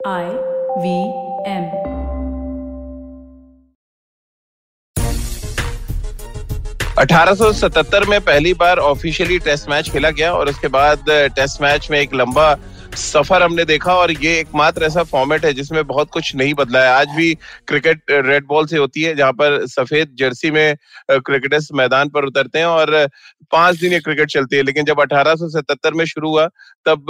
I V M अठारह में पहली बार ऑफिशियली टेस्ट मैच खेला गया और उसके बाद टेस्ट मैच में एक लंबा सफ़र हमने देखा और ये एकमात्र ऐसा फॉर्मेट है जिसमें बहुत कुछ नहीं बदला है। आज भी क्रिकेट रेड बॉल से होती है, जहाँ पर सफ़ेद जर्सी में क्रिकेटर्स मैदान पर उतरते हैं और पाँच दिन ये क्रिकेट चलती है। लेकिन जब अठारह सौ सतहत्तर में शुरू हुआ, तब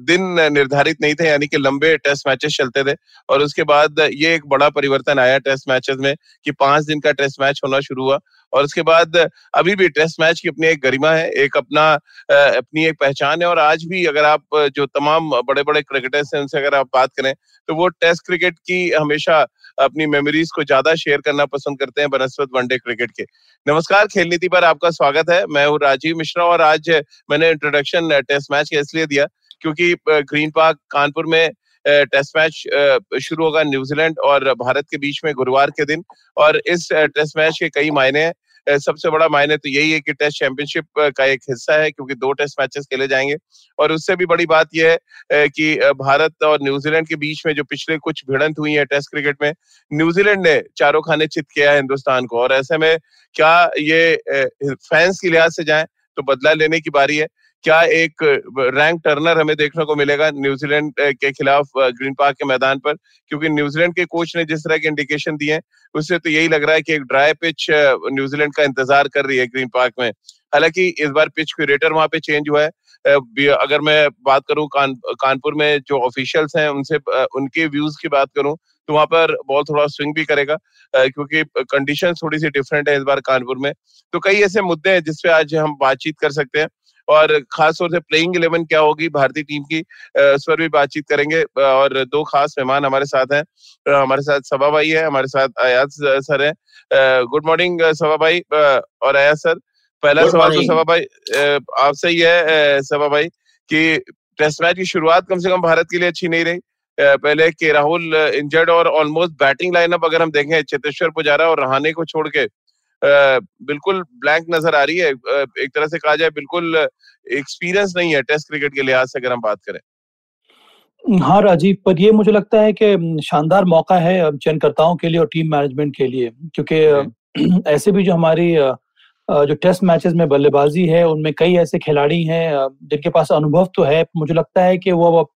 दिन निर्धारित नहीं थे, यानी कि लंबे टेस्ट मैचेस चलते थे। और उसके बाद ये एक बड़ा परिवर्तन आया टेस्ट मैचेस में, कि पाँच दिन का टेस्ट मैच होना शुरू हुआ। और उसके बाद अभी भी टेस्ट मैच की अपनी एक गरिमा है, एक अपना अपनी एक पहचान है और आज भी अगर आप, जो तमाम बड़े बड़े क्रिकेटर्स हैं, उनसे अगर आप बात करें तो वो टेस्ट क्रिकेट की हमेशा अपनी मेमोरीज को ज़्यादा शेयर करना पसंद करते हैं बनस्पत वनडे क्रिकेट के। नमस्कार, खेल नीति पर आपका स्वागत है। मैं हूँ राजीव मिश्रा और आज मैंने इंट्रोडक्शन टेस्ट मैच का इसलिए दिया क्योंकि ग्रीन पार्क कानपुर में टेस्ट मैच शुरू होगा न्यूजीलैंड और भारत के बीच में गुरुवार के दिन और इस टेस्ट मैच के कई मायने हैं। सबसे बड़ा मायने तो यही है कि टेस्ट चैंपियनशिप का एक हिस्सा है क्योंकि दो टेस्ट मैचेस खेले जाएँगे। और उससे भी बड़ी बात यह है कि भारत और न्यूजीलैंड के बीच में जो पिछले कुछ भिड़ंत हुई है टेस्ट क्रिकेट में, न्यूजीलैंड ने चारों खाने चित किया है हिंदुस्तान को। और ऐसे में क्या ये फैंस के लिहाज से जाए तो बदला लेने की बारी है। क्या एक रैंक टर्नर हमें देखने को मिलेगा न्यूजीलैंड के खिलाफ ग्रीन पार्क के मैदान पर क्योंकि न्यूजीलैंड के कोच ने जिस तरह के इंडिकेशन दिए उससे तो यही लग रहा है कि एक ड्राई पिच न्यूजीलैंड का इंतज़ार कर रही है ग्रीन पार्क में। हालाँकि इस बार पिच क्यूरेटर वहाँ पे चेंज हुआ है अगर मैं बात करूँ कान, कानपुर में जो ऑफिशियल्स हैं उनसे उनके व्यूज़ की बात करूँ तो वहाँ पर बॉल थोड़ा स्विंग भी करेगा क्योंकि कंडीशन थोड़ी सी डिफरेंट है इस बार कानपुर में। तो कई ऐसे मुद्दे हैं जिसपे आज हम बातचीत कर सकते हैं। और खास तौर से प्लेइंग इलेवन क्या होगी? भारतीय टीम की उस पर भी बातचीत करेंगे। और दो खास मेहमान हमारे साथ हैं। हमारे साथ सभा भाई है हमारे साथ अयाज सर है। गुड मॉर्निंग सभा भाई और अयाज सर। पहला सवाल तो सभा भाई आपसे ही है सभा भाई कि टेस्ट मैच की शुरुआत कम से कम भारत के लिए अच्छी नहीं रही। पहले के राहुल इंजर्ड और ऑलमोस्ट बैटिंग लाइनअप अगर हम देखें चेतेश्वर पुजारा और रहाने को छोड़ के बिल्कुल ब्लैंक नज़र आ रही है। एक तरह से कहा जाए बिल्कुल एक्सपीरियंस नहीं है टेस्ट क्रिकेट के लिहाज से अगर हम बात करें। हाँ राजीव पर ये मुझे लगता है कि शानदार मौका है चयनकर्ताओं के लिए और टीम मैनेजमेंट के लिए क्योंकि ऐसे भी जो हमारी जो टेस्ट मैचेस में बल्लेबाजी है उनमें कई ऐसे खिलाड़ी हैं जिनके पास अनुभव तो है मुझे लगता है कि वो अब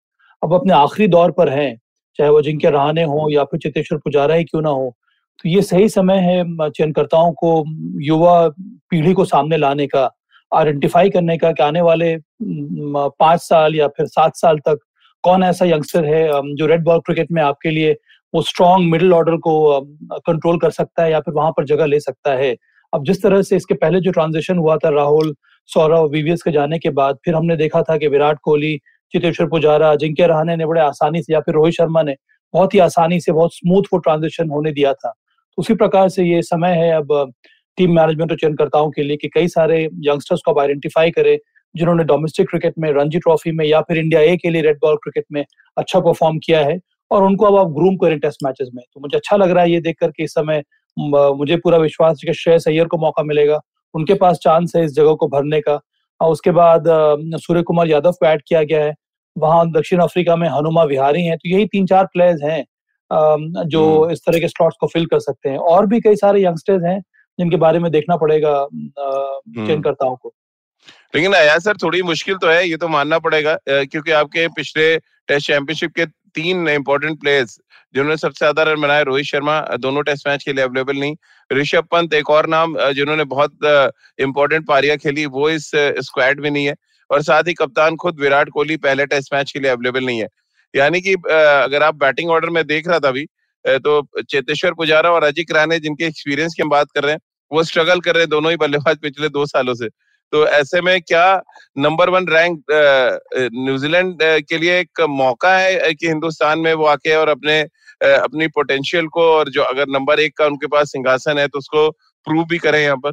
अब अपने आखिरी दौर पर हैं चाहे वो जिनके रहाने हो या फिर चितेश्वर पुजारा ही क्यों ना हो। तो ये सही समय है चयनकर्ताओं को, युवा पीढ़ी को सामने लाने का, आइडेंटिफाई करने का कि आने वाले पाँच साल या फिर सात साल तक कौन ऐसा यंगस्टर है जो रेड बॉल क्रिकेट में आपके लिए वो स्ट्रॉन्ग मिडिल ऑर्डर को कंट्रोल कर सकता है या फिर वहाँ पर जगह ले सकता है। अब जिस तरह से इसके पहले जो ट्रांजिशन हुआ था, राहुल, सौरव वीवीएस के जाने के बाद, फिर हमने देखा था कि विराट कोहली चितेश्वर पुजारा जिनके रहाने ने बड़े आसानी से या फिर रोहित शर्मा ने बहुत ही आसानी से, बहुत स्मूथ वो ट्रांजिशन होने दिया था। उसी प्रकार से ये समय है अब टीम मैनेजमेंट और चयनकर्ताओं के लिए कि कई सारे यंगस्टर्स को अब आइडेंटिफाई करें, जिन्होंने डोमेस्टिक क्रिकेट में रणजी ट्रॉफी में या फिर इंडिया ए के लिए रेड बॉल क्रिकेट में अच्छा परफॉर्म किया है और उनको अब आप ग्रूम करें टेस्ट मैचेस में। तो मुझे अच्छा लग रहा है ये देख करके इस समय मुझे पूरा विश्वास है कि श्रेयस अय्यर को मौका मिलेगा, उनके पास चांस है इस जगह को भरने का। और उसके बाद सूर्य कुमार यादव को ऐड किया गया है। वहाँ दक्षिण अफ्रीका में हनुमा विहारी हैं तो यही तीन चार प्लेयर्स हैं। जो हम्म। इस तरह के स्लॉट्स को फिल कर सकते हैं। और भी कई सारे यंगस्टर्स हैं जिनके बारे में देखना पड़ेगा हम्म। चयनकर्ताओं को। लेकिन आया सर थोड़ी मुश्किल तो है ये तो मानना पड़ेगा क्योंकि आपके पिछले टेस्ट चैंपियनशिप के तीन इंपॉर्टेंट प्लेयर्स जिन्होंने सबसे ज़्यादा रन बनाए रोहित शर्मा दोनों टेस्ट मैच के लिए अवेलेबल नहीं। ऋषभ पंत एक और नाम जिन्होंने बहुत इंपॉर्टेंट पारियाँ खेली वो इस स्क्वाड में नहीं है। और साथ ही कप्तान खुद विराट कोहली पहले टेस्ट मैच के लिए अवेलेबल नहीं है। यानी कि अगर आप बैटिंग ऑर्डर में देख रहा था अभी तो चेतेश्वर पुजारा और अजिक राणे जिनके एक्सपीरियंस की हम बात कर रहे हैं, वो स्ट्रगल कर रहे हैं दोनों ही बल्लेबाज पिछले दो सालों से। तो ऐसे में क्या नंबर वन रैंक न्यूजीलैंड के लिए एक मौका है कि हिंदुस्तान में वो आके और अपने अपनी पोटेंशियल को और जो अगर नंबर एक का उनके पास सिंहासन है तो उसको प्रूव भी करें यहाँ पर?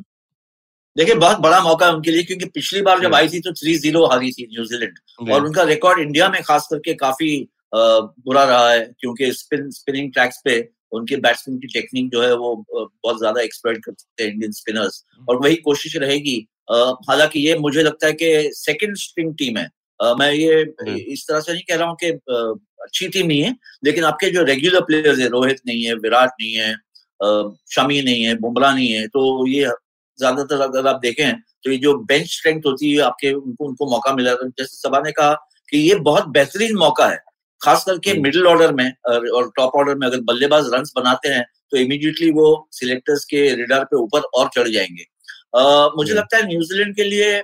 देखिए बहुत बड़ा मौका है उनके लिए क्योंकि पिछली बार जब आई थी तो थ्री ज़ीरो हारी थी न्यूजीलैंड और उनका रिकॉर्ड इंडिया में खास करके काफ़ी बुरा रहा है क्योंकि स्पिन स्पिनिंग ट्रैक्स पे उनके बैट्समैन की टेक्निक जो है वो बहुत ज़्यादा एक्सप्लोइट कर सकते हैं इंडियन स्पिनर्स और वही कोशिश रहेगी हालाँकि ये मुझे लगता है कि सेकंड स्ट्रिंग टीम है। मैं ये इस तरह से नहीं कह रहा हूँ कि अच्छी टीम नहीं है लेकिन आपके जो रेगुलर प्लेयर्स है रोहित नहीं है विराट नहीं है शमी नहीं है बुमराह नहीं है तो ये ज़्यादातर अगर आप देखें तो ये जो बेंच स्ट्रेंथ होती है आपके उनको उनको मौका मिला था जैसे सभा ने कहा कि ये बहुत बेहतरीन मौका है खास करके मिडिल ऑर्डर में और टॉप ऑर्डर में अगर बल्लेबाज रन बनाते हैं तो इमीडिएटली वो सिलेक्टर्स के रिडार पे ऊपर और चढ़ जाएँगे। आ, मुझे लगता है न्यूजीलैंड के लिए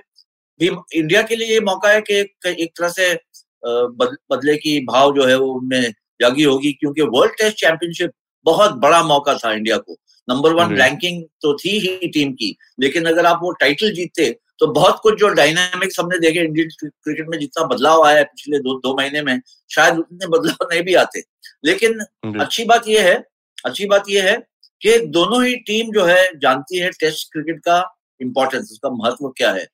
भी इंडिया के लिए ये मौका है कि एक तरह से बदले की भाव जो है वो उनमें जागी होगी क्योंकि वर्ल्ड टेस्ट चैंपियनशिप बहुत बड़ा मौका था इंडिया को। नंबर वन रैंकिंग तो थी ही टीम की लेकिन अगर आप वो टाइटल जीतते तो बहुत कुछ जो डायनामिक्स हमने देखे इंडियन क्रिकेट में जितना बदलाव आया है पिछले दो दो महीने में शायद उतने बदलाव नहीं भी आते। लेकिन अच्छी बात यह है अच्छी बात यह है कि दोनों ही टीम जो है जानती है टेस्ट क्रिकेट का इम्पोर्टेंस उसका महत्व क्या है।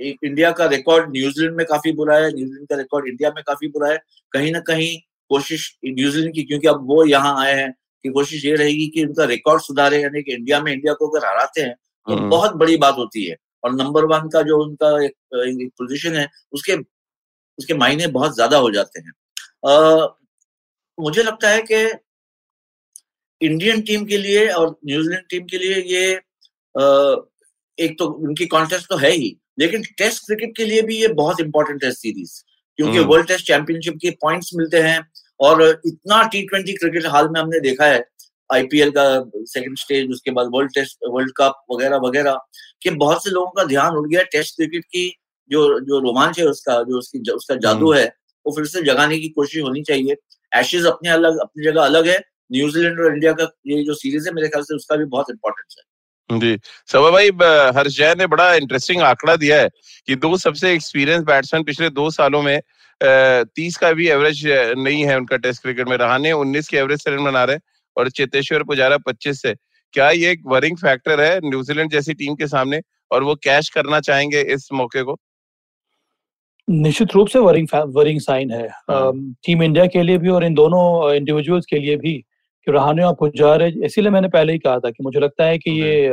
इंडिया का रिकॉर्ड न्यूजीलैंड में काफ़ी बुरा है न्यूजीलैंड का रिकॉर्ड इंडिया में काफ़ी बुरा है। कहीं ना कहीं कोशिश न्यूजीलैंड की क्योंकि अब वो यहाँ आए हैं कि कोशिश ये रहेगी कि उनका रिकॉर्ड सुधारे यानी कि इंडिया में इंडिया को अगर हराते हैं तो हम्म। बहुत बड़ी बात होती है। और नंबर वन का जो उनका एक, एक पोजीशन है उसके उसके मायने बहुत ज़्यादा हो जाते हैं। आ, मुझे लगता है कि इंडियन टीम के लिए और न्यूजीलैंड टीम के लिए ये आ, एक तो उनकी कॉन्टेस्ट तो है ही लेकिन टेस्ट क्रिकेट के लिए भी ये बहुत इंपॉर्टेंट है सीरीज़ क्योंकि वर्ल्ड टेस्ट चैंपियनशिप के पॉइंट्स मिलते हैं और इतना टी ट्वेंटी क्रिकेट हाल में हमने देखा है आईपीएल का सेकंड स्टेज उसके बाद वर्ल्ड टेस्ट वर्ल्ड कप वगैरह वगैरह कि बहुत से लोगों का ध्यान उठ गया टेस्ट क्रिकेट की जो जो रोमांच है उसका जो उसकी उसका जादू हम्म। है वो फिर से जगाने की कोशिश होनी चाहिए। एशेज अपने अलग अपनी जगह अलग है। न्यूजीलैंड और इंडिया का ये जो सीरीज़ है मेरे ख्याल से उसका भी बहुत इंपॉर्टेंस है। जी। सवा भाई हर्ष जैन ने बड़ा इंटरेस्टिंग आंकड़ा दिया है कि दो सबसे एक्सपीरियंस बैट्समैन पिछले दो सालों में तीस का भी एवरेज नहीं है उनका टेस्ट क्रिकेट में। रहाने उन्नीस के एवरेज से रन बना रहे और चेतेश्वर पुजारा पच्चीस से। क्या ये एक वरिंग फैक्टर है न्यूजीलैंड जैसी टीम के सामने और वो कैश करना चाहेंगे इस मौके को? निश्चित रूप से वरिंग वरिंग साइन है। हाँ। टीम इंडिया के लिए भी और इन दोनों इंडिविजुअल्स के लिए भी कि रहाने और पुजारे इसीलिए मैंने पहले ही कहा था कि मुझे लगता है कि ये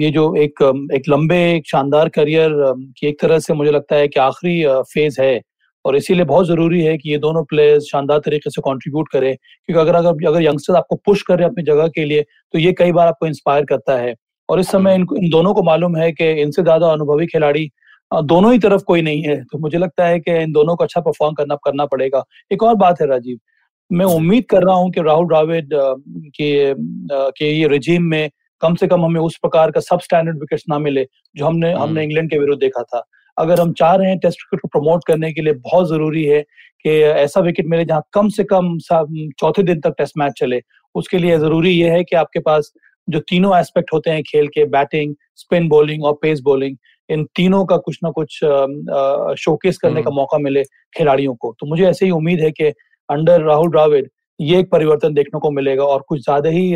ये जो एक एक लंबे एक शानदार करियर की एक तरह से मुझे लगता है कि आखिरी फ़ेज़ है। और इसीलिए बहुत ज़रूरी है कि ये दोनों प्लेयर्स शानदार तरीके से कंट्रीब्यूट करें। क्योंकि अगर अगर अगर यंगस्टर आपको पुश करे अपनी जगह के लिए तो ये कई बार आपको इंस्पायर करता है। और इस समय इन, इन दोनों को मालूम है कि इनसे ज़्यादा अनुभवी खिलाड़ी दोनों ही तरफ़ कोई नहीं है। तो मुझे लगता है कि इन दोनों को अच्छा परफॉर्म करना करना पड़ेगा। एक और बात है राजीव मैं उम्मीद कर रहा हूँ कि राहुल द्राविड के के ये रिजीम में कम से कम हमें उस प्रकार का सब स्टैंडर्ड विकेट ना मिले जो हमने हम्म। हमने इंग्लैंड के विरुद्ध देखा था अगर हम चाह रहे हैं टेस्ट क्रिकेट को प्रमोट करने के लिए बहुत ज़रूरी है कि ऐसा विकेट मिले जहाँ कम से कम चौथे दिन तक टेस्ट मैच चले उसके लिए ज़रूरी यह है कि आपके पास जो तीनों एस्पेक्ट होते हैं खेल के बैटिंग स्पिन बॉलिंग और पेस बॉलिंग इन तीनों का कुछ ना कुछ शोकेस करने का हम्म। मौका मिले खिलाड़ियों को तो मुझे ऐसे ही उम्मीद है कि अंडर राहुल द्राविड ये एक परिवर्तन देखने को मिलेगा और कुछ ज़्यादा ही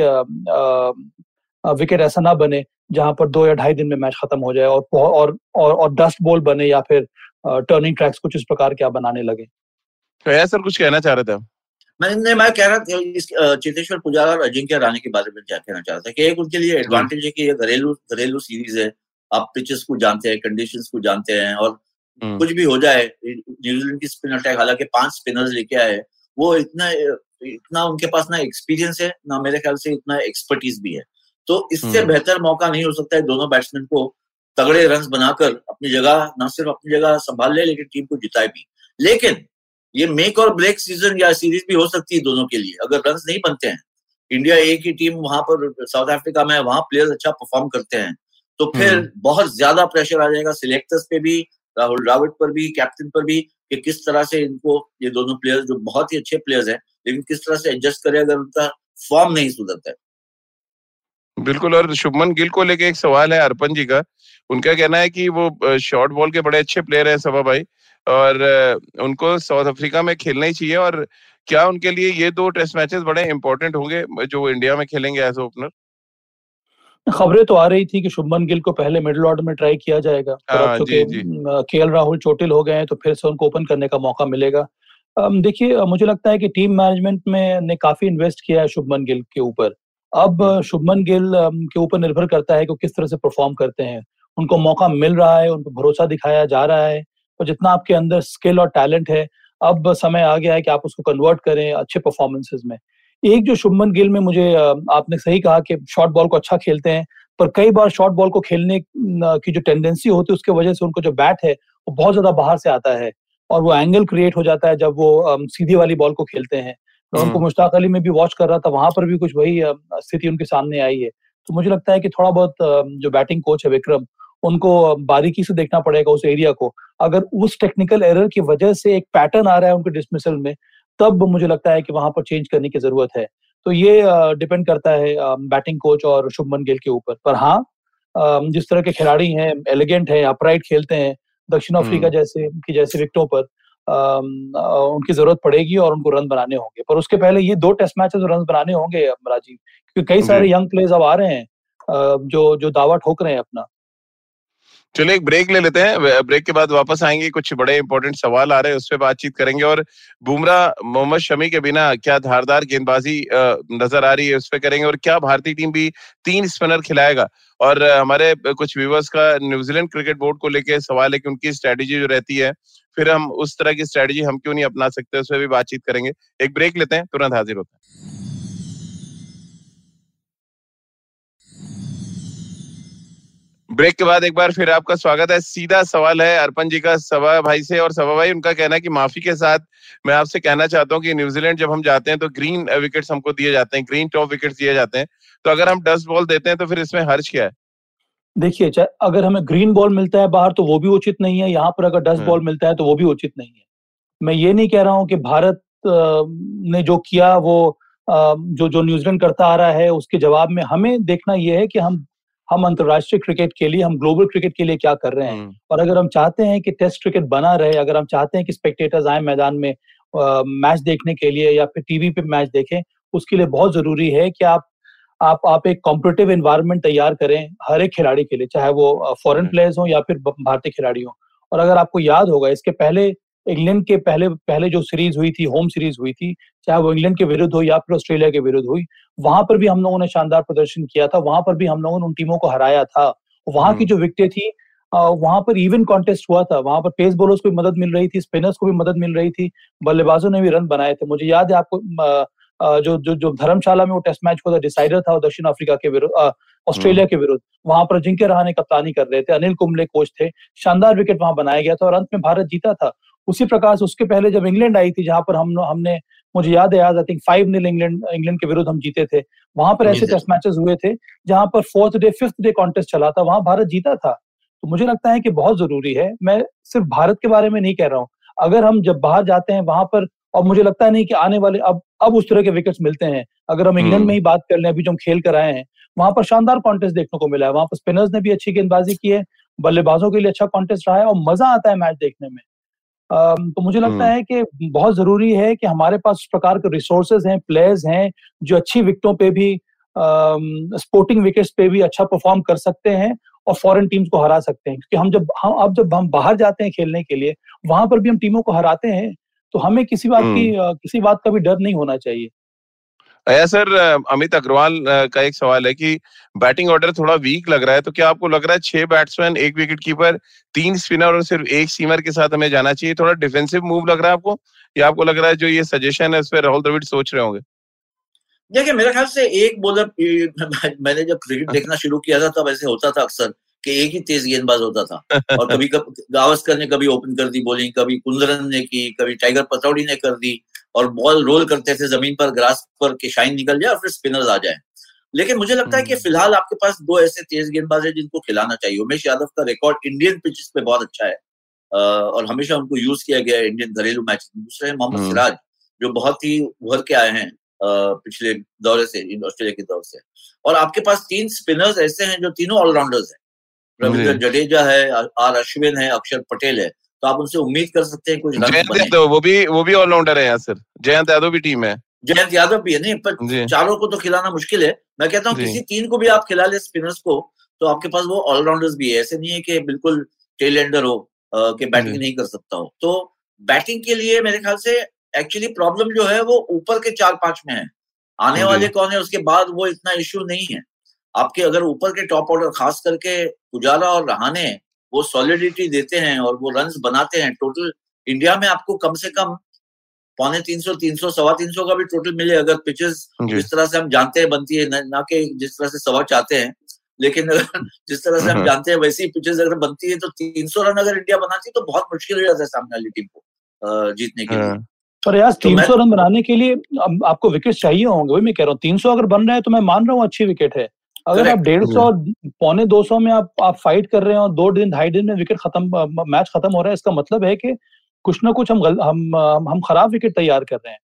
विकेट ऐसा ना बने जहाँ पर दो या ढाई दिन में मैच खत्म हो जाए और और और, और डस्ट बॉल बने या फिर टर्निंग ट्रैक्स कुछ इस प्रकार के आप बनाने लगे? तो सर कुछ कहना चाह रहे थे मैंने मैं कह रहा था इस चेतेश्वर पुजारा और अजिंक्य राणे के बारे में क्या कहना चाहता कि एक उनके लिए एडवांटेज है कि ये घरेलू घरेलू सीरीज़ है। आप पिचेस को जानते हैं कंडीशंस को जानते हैं और हम्म। कुछ भी हो जाए न्यूजीलैंड की स्पिन अटैक हालाँकि पाँच स्पिनर्स लेके आए वो इतना इतना उनके पास ना एक्सपीरियंस है ना मेरे ख्याल से इतना एक्सपर्टीज भी है। तो इससे हम्म। बेहतर मौका नहीं हो सकता है दोनों बैट्समैन को तगड़े रन बनाकर अपनी जगह न सिर्फ़ अपनी जगह संभाल ले लेकिन टीम को जिताए भी लेकिन ये मेक और ब्रेक सीज़न या सीरीज़ भी हो सकती है दोनों के लिए अगर रन नहीं बनते हैं इंडिया ए की टीम वहाँ पर साउथ अफ्रीका में वहाँ प्लेयर्स अच्छा परफॉर्म करते हैं तो फिर हम्म। बहुत ज़्यादा प्रेशर आ जाएगा सिलेक्टर्स पे भी राहुल द्राविड पर भी कैप्टन पर भी कि किस तरह से इनको ये दोनों प्लेयर्स जो बहुत ही अच्छे प्लेयर्स हैं लेकिन किस तरह से एडजस्ट करे अगर उनका फॉर्म नहीं सुधरता है बिल्कुल और शुभमन गिल को लेके एक सवाल है अर्पण जी का। उनका कहना है कि वो शॉर्ट बॉल के बड़े अच्छे प्लेयर है सभा भाई और उनको साउथ अफ्रीका में खेलना ही चाहिए और क्या उनके लिए ये दो टेस्ट मैचेस बड़े इंपॉर्टेंट होंगे जो इंडिया में खेलेंगे एज ओपनर खबरें तो आ रही थी कि शुभमन गिल को पहले मिडिल ऑर्डर में ट्राई किया जाएगा हाँ, के एल राहुल चोटिल हो गए हैं तो फिर से उनको ओपन करने का मौका मिलेगा। देखिए मुझे लगता है कि टीम मैनेजमेंट में ने काफ़ी इन्वेस्ट किया है शुभमन गिल के ऊपर। अब शुभमन गिल के ऊपर निर्भर करता है कि वो किस तरह से परफॉर्म करते हैं। उनको मौका मिल रहा है उनको भरोसा दिखाया जा रहा है और जितना आपके अंदर स्किल और टैलेंट है अब समय आ गया है कि आप उसको कन्वर्ट करें अच्छे परफॉर्मेंसेज में। एक जो शुभमन गिल में मुझे आपने सही कहा कि शॉर्ट बॉल को अच्छा खेलते हैं पर कई बार शॉर्ट बॉल को खेलने की जो टेंडेंसी होती है उसके वजह से उनको जो बैट है वो बहुत ज़्यादा बाहर से आता है और वो एंगल क्रिएट हो जाता है जब वो सीधी वाली बॉल को खेलते हैं। मैं उनको हम्म। मुश्ताक अली में भी वॉच कर रहा था वहाँ पर भी कुछ वही स्थिति उनके सामने आई है तो मुझे लगता है कि थोड़ा बहुत जो बैटिंग कोच है विक्रम उनको बारीकी से देखना पड़ेगा उस एरिया को अगर उस टेक्निकल एरर की वजह से एक पैटर्न आ रहा है उनके डिसमिसल में तब मुझे लगता है कि वहाँ पर चेंज करने की ज़रूरत है तो ये डिपेंड करता है बैटिंग कोच और शुभमन गिल के ऊपर पर हाँ जिस तरह के खिलाड़ी हैं एलिगेंट है अपराइट खेलते हैं दक्षिण अफ्रीका हम्म। जैसे की जैसे विकटों पर उनकी ज़रूरत पड़ेगी और उनको रन बनाने होंगे। पर उसके पहले ये दो टेस्ट मैचेस रन बनाने होंगे राजीव क्योंकि कई सारे यंग प्लेयर्स अब आ रहे हैं जो जो दावा ठोक रहे हैं अपना। चलो एक ब्रेक ले लेते हैं। ब्रेक के बाद वापस आएँगे, कुछ बड़े इंपॉर्टेंट सवाल आ रहे हैं, उस पर बातचीत करेंगे और बुमराह, मोहम्मद शमी के बिना क्या धारदार गेंदबाजी नज़र आ रही है, उस पर करेंगे और क्या भारतीय टीम भी तीन स्पिनर खिलाएगा। और हमारे कुछ व्यूवर्स का न्यूजीलैंड क्रिकेट बोर्ड को लेके सवाल है कि उनकी स्ट्रेटेजी जो रहती है, फिर हम उस तरह की स्ट्रेटेजी हम क्यों नहीं अपना सकते, उस पर भी बातचीत करेंगे। एक ब्रेक लेते हैं, तुरंत हाजिर होते हैं। ब्रेक के बाद एक बार फिर आपका स्वागत है। सीधा सवाल है अर्पण जी का सवा भाई से और सवा भाई उनका कहना है कि माफ़ी के साथ मैं आपसे कहना चाहता हूँ कि न्यूजीलैंड जब हम जाते हैं तो ग्रीन विकेट्स हमको दिए जाते हैं ग्रीन टॉप विकेट्स दिए जाते हैं। तो अगर हम डस्ट बॉल देते हैं तो फिर इसमें हर्ज क्या है? देखिए अगर हमें ग्रीन बॉल मिलता है बाहर तो वो भी उचित नहीं है यहाँ पर अगर डस्ट बॉल हम्म। मिलता है तो वो भी उचित नहीं है। मैं ये नहीं कह रहा हूँ कि भारत ने जो किया वो जो जो न्यूजीलैंड करता आ रहा है उसके जवाब में हमें देखना यह है कि हम हम अंतर्राष्ट्रीय क्रिकेट के लिए हम ग्लोबल क्रिकेट के लिए क्या कर रहे हैं? हम्म। और अगर हम चाहते हैं कि टेस्ट क्रिकेट बना रहे अगर हम चाहते हैं कि स्पेक्टेटर्स आए मैदान में मैच देखने के लिए या फिर टीवी पे मैच देखें उसके लिए बहुत ज़रूरी है कि आप आप आप एक कॉम्पिटेटिव एनवायरनमेंट तैयार करें हर एक खिलाड़ी के लिए चाहे वो फॉरेन प्लेयर्स हो या फिर भारतीय खिलाड़ी हो। और अगर आपको याद होगा इसके पहले इंग्लैंड के पहले पहले जो सीरीज़ हुई थी होम सीरीज़ हुई थी चाहे वो इंग्लैंड के विरुद्ध हो या फिर ऑस्ट्रेलिया के विरुद्ध हुई वहाँ पर भी हम लोगों ने शानदार प्रदर्शन किया था वहाँ पर भी हम लोगों ने उन टीमों को हराया था। वहाँ की हम्म। जो विकटें थी वहाँ पर इवन कॉन्टेस्ट हुआ था वहाँ पर पेस बॉलर्स को भी मदद मिल रही थी स्पिनर्स को भी मदद मिल रही थी बल्लेबाजों ने भी रन बनाए थे। मुझे याद है आपको जो जो जो धर्मशाला में वो टेस्ट मैच हुआ था डिसाइडर था दक्षिण अफ्रीका के विरुद्ध ऑस्ट्रेलिया के विरुद्ध वहाँ पर जिनके रहाने कप्तानी कर रहे थे अनिल कुंबले कोच थे शानदार विकेट वहाँ बनाया गया था और अंत में भारत जीता था। उसी प्रकार से उसके पहले जब इंग्लैंड आई थी जहाँ पर हम हमने मुझे याद है याद I think five nil England England के विरुद्ध हम जीते थे। वहाँ पर ऐसे टेस्ट मैचेस हुए थे जहाँ पर fourth day fifth day contest चला था वहाँ भारत जीता था। तो मुझे लगता है कि बहुत ज़रूरी है मैं सिर्फ़ भारत के बारे में नहीं कह रहा हूँ। अगर हम जब बाहर जाते हैं वहाँ पर और मुझे लगता नहीं कि आने वाले अब अब उस तरह के विकेट्स मिलते हैं। अगर हम इंग्लैंड हम्म। में ही बात कर लें अभी जो हम खेल कर आए हैं वहाँ पर शानदार कॉन्टेस्ट देखने को मिला है। वहाँ पर स्पिनर्स ने भी अच्छी गेंदबाजी की है बल्लेबाजों के लिए अच्छा कॉन्टेस्ट रहा है और मज़ा आता है मैच देखने में। तो मुझे लगता है कि बहुत ज़रूरी है कि हमारे पास उस प्रकार के रिसोर्सेज हैं प्लेयर्स हैं जो अच्छी विकटों पे भी स्पोर्टिंग विकेट्स पे भी अच्छा परफॉर्म कर सकते हैं और फॉरेन टीम्स को हरा सकते हैं। क्योंकि हम जब हम अब जब हम बाहर जाते हैं खेलने के लिए वहाँ पर भी हम टीमों को हराते हैं तो हमें किसी बात की किसी बात का भी डर नहीं होना चाहिए। सर अमित अग्रवाल का एक सवाल है कि बैटिंग ऑर्डर थोड़ा वीक लग रहा है तो क्या आपको लग रहा है छह बैट्समैन एक विकेट कीपर तीन स्पिनर और सिर्फ़ एक सीमर के साथ हमें जाना चाहिए? थोड़ा डिफेंसिव मूव लग रहा है आपको? या आपको लग रहा है जो ये सजेशन है उस पर राहुल द्रविड़ सोच रहे होंगे? देखिए मेरे ख्याल से एक बॉलर मैंने जब क्रिकेट देखना शुरू किया था तब ऐसे होता था अक्सर कि एक ही तेज गेंदबाज होता था। और कभी गावस्कर ने कभी ओपन कर दी बॉलिंग कभी कुंदरन ने की कभी टाइगर पतौड़ी ने कर दी। और बॉल रोल करते थे ज़मीन पर ग्रास पर के शाइन निकल जाए और फिर स्पिनर्स आ जाए। लेकिन मुझे लगता है कि हम्म। फ़िलहाल आपके पास दो ऐसे तेज गेंदबाज है जिनको खिलाना चाहिए। उमेश यादव का रिकॉर्ड इंडियन पिचेस पे बहुत अच्छा है और हमेशा उनको यूज़ किया गया है इंडियन घरेलू मैच दूसरे मोहम्मद हम्म। सिराज जो बहुत ही उभर के आए हैं पिछले दौरे से ऑस्ट्रेलिया के दौर से। और आपके पास तीन स्पिनर्स ऐसे हैं जो तीनों ऑलराउंडर्स हैं। रविंद्र जडेजा है आर अश्विन है अक्षर पटेल है। तो आप उनसे उम्मीद कर सकते हैं कुछ जयंत यादव वो भी वो भी ऑलराउंडर है सर जयंत यादव भी टीम है। जयंत यादव भी है नहीं पर चारों को तो खिलाना मुश्किल है। मैं कहता हूँ किसी तीन को भी आप खिला ले स्पिनर्स को तो आपके पास वो ऑलराउंडर्स भी है। ऐसे नहीं है कि बिल्कुल टेलेंडर हो कि बैटिंग नहीं कर सकता हो। तो बैटिंग के लिए मेरे ख्याल से एक्चुअली प्रॉब्लम जो है वो ऊपर के चार पाँच में है। आने वाले कौन है उसके बाद वो इतना इश्यू नहीं है। आपके अगर ऊपर के टॉप ऑर्डर खास करके पुजारा और रहाने वो सॉलिडिटी देते हैं और वो रन बनाते हैं टोटल इंडिया में आपको कम से कम पौने तीन सौ तीन सौ सवा तीन सौ का भी टोटल मिले अगर पिचेस जिस तरह से हम जानते हैं बनती है ना कि जिस तरह से सवा चाहते हैं लेकिन अगर जिस तरह से हम हम्म। जानते हैं वैसी पिचेस अगर बनती है तो तीन सौ रन अगर इंडिया बनाती है तो बहुत मुश्किल हो जाता है सामने वाली टीम को जीतने के लिए हाँ। पर यार तो तीन सौ रन बनाने के लिए आपको विकेट चाहिए होंगे वही मैं कह रहा हूँ तीन सौ अगर बन रहे हैं तो मैं मान रहा हूँ अच्छी विकेट है अगर आप डेढ़ सौ पौने दो सौ में आप आप फाइट कर रहे हैं और दो दिन ढाई दिन में विकेट खत्म मैच खत्म हो रहा है इसका मतलब है कि कुछ ना कुछ हम गल, हम हम खराब विकेट तैयार कर रहे हैं।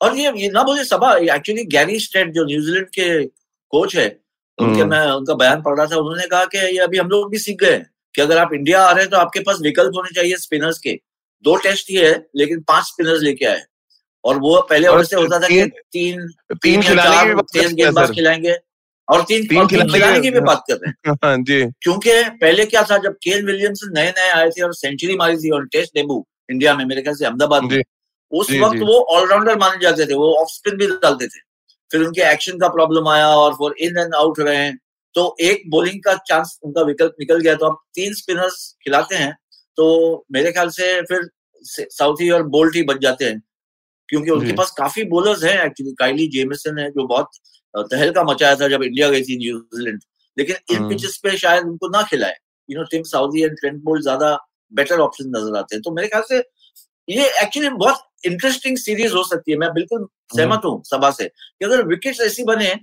और ये ये ना बोले सबा एक्चुअली गैरी स्टेट जो न्यूजीलैंड के कोच है उनके हम्म। मैं उनका बयान पढ़ रहा था उन्होंने कहा कि ये अभी हम लोग भी सीख गए कि अगर आप इंडिया आ रहे हैं तो आपके पास विकल्प होने चाहिए स्पिनर्स के। दो टेस्ट ही है लेकिन पाँच स्पिनर्स लेके आए और वो पहले और से होता था कि तीन तीन चार तेज गेंदबाज खिलाएँगे। और तीन तीन खिलाने की भी बात कर रहे हैं। हाँ, जी। क्योंकि पहले क्या था जब केन विलियम्स नए नए आए थे और सेंचुरी मारी थी और टेस्ट डेबू इंडिया में मेरे ख्याल से अहमदाबाद में उस जी, वक्त जी. वो ऑलराउंडर माने जाते थे वो ऑफ़ स्पिन भी डालते थे। फिर उनके एक्शन का प्रॉब्लम आया और फिर इन एंड आउट रहे तो एक बॉलिंग का चांस उनका विकल्प निकल गया। तो अब तीन स्पिनर्स खिलाते हैं। तो मेरे ख्याल से फिर साउथी और बोल्ट ही बच जाते हैं। क्योंकि उनके पास काफ़ी बोलर्स हैं एक्चुअली काइली जेमिसन है जो बहुत तहलका मचाया था जब इंडिया गई थी न्यूजीलैंड लेकिन इन पिचेस हम्म। पे शायद उनको ना खिलाए। You know Tim Southee and Trent Boult ज़्यादा बेटर ऑप्शन नज़र आते हैं। तो मेरे ख्याल से ये एक्चुअली बहुत इंटरेस्टिंग सीरीज़ हो सकती है। मैं बिल्कुल हम्म। सहमत हूँ सभा से कि अगर विकेट ऐसी बने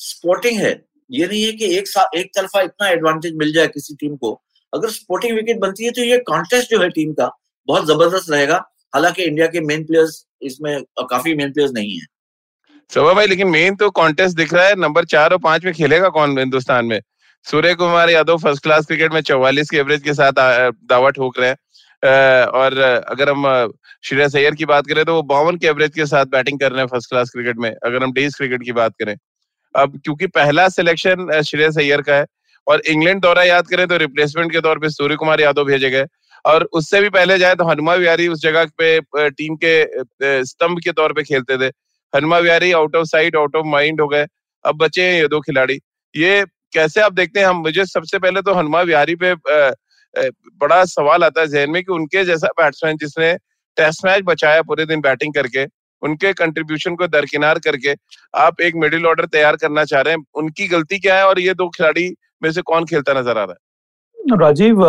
स्पोर्टिंग है ये नहीं है कि एक साथ एक तरफा इतना एडवांटेज मिल जाए किसी टीम को। अगर स्पोर्टिंग विकेट बनती है तो ये कॉन्टेस्ट जो है टीम का बहुत ज़बरदस्त रहेगा। हालाँकि इंडिया के मेन प्लेयर्स इसमें काफ़ी मेन प्लेयर्स नहीं है। सभा भाई, लेकिन मेन तो कॉन्टेस्ट दिख रहा है नंबर चार और पाँच में खेलेगा कौन हिंदुस्तान में? Suryakumar Yadav first class cricket में चौवालीस के एवरेज के साथ दावा ठोक रहे हैं। और अगर हम श्रेयस अय्यर की बात करें तो वो बावन के एवरेज के साथ बैटिंग कर रहे हैं फ़र्स्ट क्लास क्रिकेट में, अगर हम डेज़ क्रिकेट की बात करें। अब क्योंकि पहला सिलेक्शन श्रेयस अय्यर का है, और इंग्लैंड दौरा याद करें तो रिप्लेसमेंट के तौर पर सूर्य कुमार यादव भेजे गए। और उससे भी पहले जाए तो हनुमा विहारी उस जगह पे टीम के स्तंभ के तौर पे खेलते थे। Hanuma Vihari out of sight out of mind हो गए। अब बचे हैं ये दो खिलाड़ी। ये कैसे आप देखते हैं? हम मुझे सबसे पहले तो हनुमा विहारी पे बड़ा सवाल आता है जहन में कि उनके जैसा बैट्समैन जिसने टेस्ट मैच बचाया पूरे दिन बैटिंग करके, उनके कंट्रीब्यूशन को दरकिनार करके, आप एक मिडिल ऑर्डर तैयार करना चाह रहे हैं, उनकी गलती क्या है? और ये दो खिलाड़ी में से कौन खेलता नज़र आ रहा है? राजीव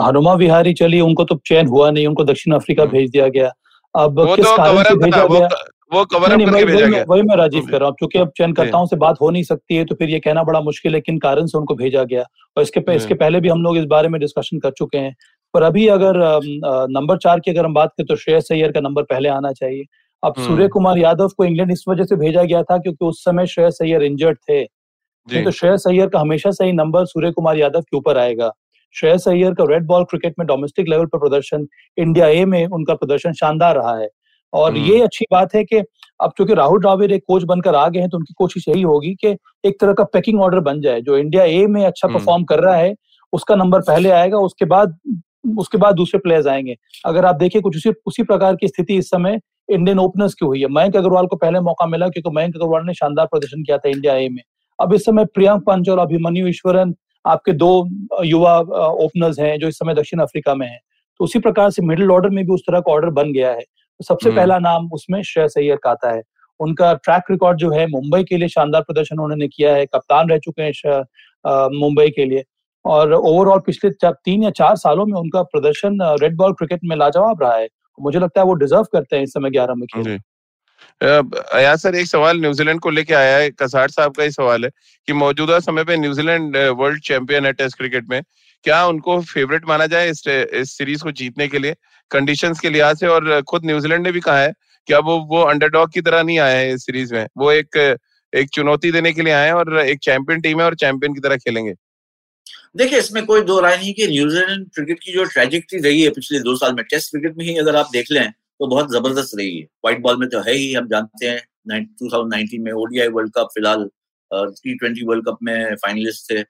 हनुमा विहारी चली उनको तो चयन हुआ नहीं उनको दक्षिण अफ्रीका हम्म। भेज दिया गया। अब वो किस तो कारण से भेजा गया? वो कवर अप करके भेजा गया। वही मैं राजीव कर रहा हूँ क्योंकि अब चयनकर्ताओं से बात हो नहीं सकती है तो फिर ये कहना बड़ा मुश्किल है किन कारण से उनको भेजा गया? और इसके इसके पहले भी हम लोग इस बारे में डिस्कशन कर चुके हैं। पर अभी अगर नंबर चार की अगर हम बात करें तो श्रेयस अय्यर का नंबर पहले आना चाहिए। अब हम्म। सूर्य कुमार यादव को इंग्लैंड इस वजह से भेजा गया था क्योंकि उस समय श्रेयस अय्यर इंजर्ड थे। तो श्रेयस अय्यर का हमेशा सही नंबर सूर्य कुमार यादव के ऊपर आएगा। श्रेयस अय्यर का रेड बॉल क्रिकेट में डोमेस्टिक लेवल पर प्रदर्शन इंडिया ए में उनका प्रदर्शन शानदार रहा है। और हम्म। ये अच्छी बात है कि अब चूँकि राहुल द्राविड एक कोच बनकर आ गए हैं तो उनकी कोशिश यही होगी कि एक तरह का पैकिंग ऑर्डर बन जाए। जो इंडिया ए में अच्छा परफॉर्म हम्म। कर रहा है उसका नंबर पहले आएगा उसके बाद उसके बाद दूसरे प्लेयर्स आएँगे। अगर आप देखिए कुछ उसी उसी प्रकार की स्थिति इस समय इंडियन ओपनर्स की हुई है। मयंक अग्रवाल को पहले मौका मिला क्योंकि मयंक अग्रवाल ने शानदार प्रदर्शन किया था इंडिया ए में। अब इस समय प्रियंक पंच और अभिमन्यु ईश्वरन आपके दो युवा ओपनर्स हैं जो इस समय दक्षिण अफ्रीका में हैं। तो उसी प्रकार से मिडिल ऑर्डर में भी उस तरह का ऑर्डर बन गया है। तो सबसे हम्म। पहला नाम उसमें श्रेयस अय्यर का आता है। उनका ट्रैक रिकॉर्ड जो है मुंबई के लिए शानदार प्रदर्शन उन्होंने किया है। कप्तान रह चुके हैं मुंबई के लिए। और ओवरऑल पिछले तीन या चार सालों में उनका प्रदर्शन रेड बॉल क्रिकेट में लाजवाब रहा है। मुझे लगता है वो डिजर्व करते हैं इस समय ग्यारह में खेल। अया सर एक सवाल न्यूजीलैंड को लेके आया है। कसार साहब का ही सवाल है कि मौजूदा समय पे न्यूजीलैंड वर्ल्ड चैंपियन है टेस्ट क्रिकेट में। क्या उनको फेवरेट माना जाए इस, इस सीरीज़ को जीतने के लिए कंडीशंस के लिहाज से? और खुद न्यूजीलैंड ने भी कहा है कि अब वो वो अंडरडॉग की तरह नहीं आए हैं इस सीरीज़ में। वो एक एक चुनौती देने के लिए आए हैं और एक चैंपियन टीम है और चैंपियन की तरह खेलेंगे। देखिए इसमें कोई दो राय नहीं कि न्यूजीलैंड क्रिकेट की जो ट्रेजेक्ट्री रही है पिछले दो साल में। टेस्ट क्रिकेट में ही अगर आप देख लें तो बहुत ज़बरदस्त रही है व्हाइट बॉल में तो है ही हम जानते हैं टू में ओडीआई वर्ल्ड कप फ़िलहाल टी ट्वेंटी वर्ल्ड कप में फाइनलिस्ट थे।